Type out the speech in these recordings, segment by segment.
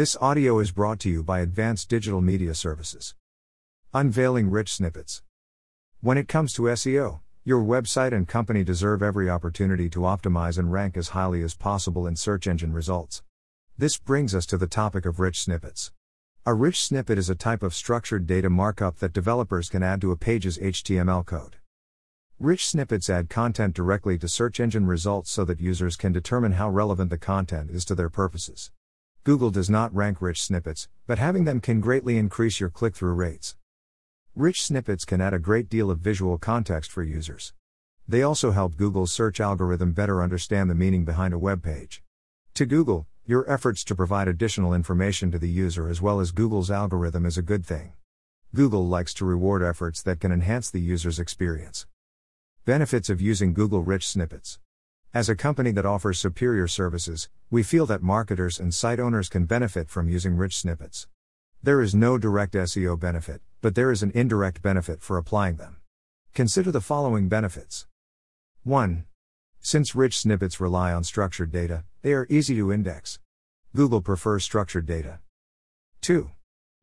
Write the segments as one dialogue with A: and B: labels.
A: This audio is brought to you by Advanced Digital Media Services. Unveiling Rich Snippets. When it comes to SEO, your website and company deserve every opportunity to optimize and rank as highly as possible in search engine results. This brings us to the topic of rich snippets. A rich snippet is a type of structured data markup that developers can add to a page's HTML code. Rich snippets add content directly to search engine results so that users can determine how relevant the content is to their purposes. Google does not rank rich snippets, but having them can greatly increase your click through rates. Rich snippets can add a great deal of visual context for users. They also help Google's search algorithm better understand the meaning behind a web page. To Google, your efforts to provide additional information to the user as well as Google's algorithm is a good thing. Google likes to reward efforts that can enhance the user's experience. Benefits of using Google Rich Snippets. As a company that offers superior services, we feel that marketers and site owners can benefit from using rich snippets. There is no direct SEO benefit, but there is an indirect benefit for applying them. Consider the following benefits 1. Since rich snippets rely on structured data, they are easy to index. Google prefers structured data. 2.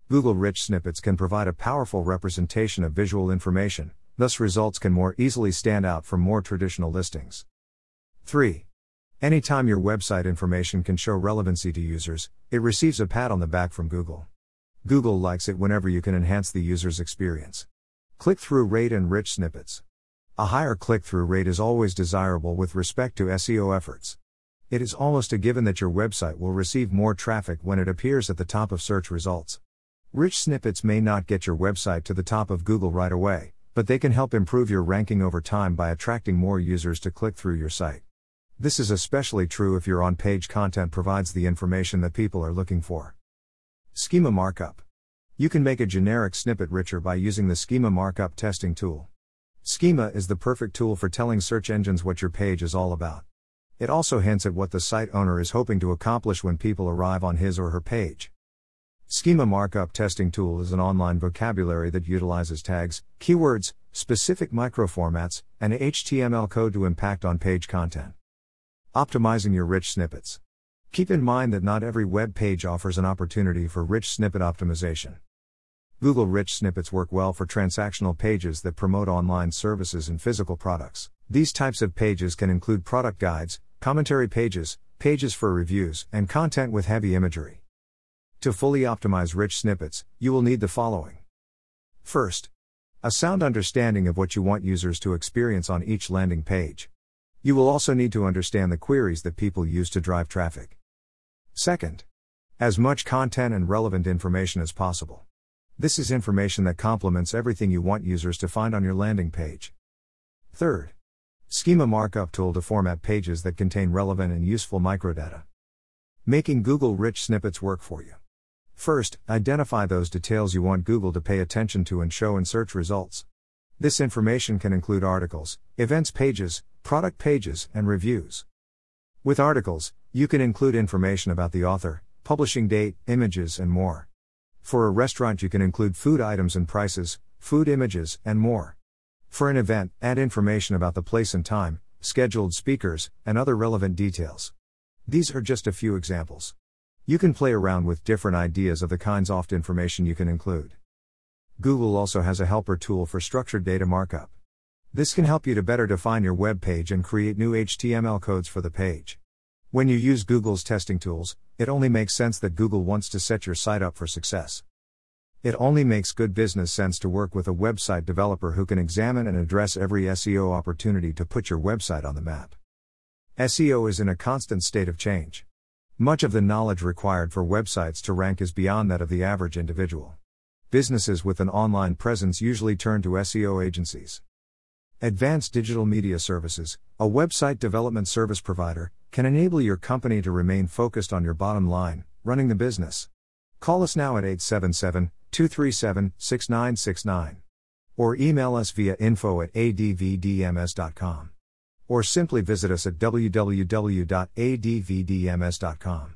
A: Google Rich Snippets can provide a powerful representation of visual information, thus, results can more easily stand out from more traditional listings. 3. Anytime your website information can show relevancy to users, it receives a pat on the back from Google. Google likes it whenever you can enhance the user's experience. Click through rate and rich snippets. A higher click through rate is always desirable with respect to SEO efforts. It is almost a given that your website will receive more traffic when it appears at the top of search results. Rich snippets may not get your website to the top of Google right away, but they can help improve your ranking over time by attracting more users to click through your site. This is especially true if your on page content provides the information that people are looking for. Schema Markup You can make a generic snippet richer by using the Schema Markup testing tool. Schema is the perfect tool for telling search engines what your page is all about. It also hints at what the site owner is hoping to accomplish when people arrive on his or her page. Schema Markup Testing Tool is an online vocabulary that utilizes tags, keywords, specific microformats, and HTML code to impact on page content. Optimizing your rich snippets. Keep in mind that not every web page offers an opportunity for rich snippet optimization. Google Rich Snippets work well for transactional pages that promote online services and physical products. These types of pages can include product guides, commentary pages, pages for reviews, and content with heavy imagery. To fully optimize rich snippets, you will need the following. First, a sound understanding of what you want users to experience on each landing page. You will also need to understand the queries that people use to drive traffic. Second, as much content and relevant information as possible. This is information that complements everything you want users to find on your landing page. Third, schema markup tool to format pages that contain relevant and useful microdata. Making Google rich snippets work for you. First, identify those details you want Google to pay attention to and show in search results. This information can include articles, events pages, product pages, and reviews. With articles, you can include information about the author, publishing date, images, and more. For a restaurant, you can include food items and prices, food images, and more. For an event, add information about the place and time, scheduled speakers, and other relevant details. These are just a few examples. You can play around with different ideas of the kinds of information you can include. Google also has a helper tool for structured data markup. This can help you to better define your web page and create new HTML codes for the page. When you use Google's testing tools, it only makes sense that Google wants to set your site up for success. It only makes good business sense to work with a website developer who can examine and address every SEO opportunity to put your website on the map. SEO is in a constant state of change. Much of the knowledge required for websites to rank is beyond that of the average individual. Businesses with an online presence usually turn to SEO agencies. Advanced Digital Media Services, a website development service provider, can enable your company to remain focused on your bottom line, running the business. Call us now at 877 237 6969. Or email us via info at advdms.com or simply visit us at www.advdms.com.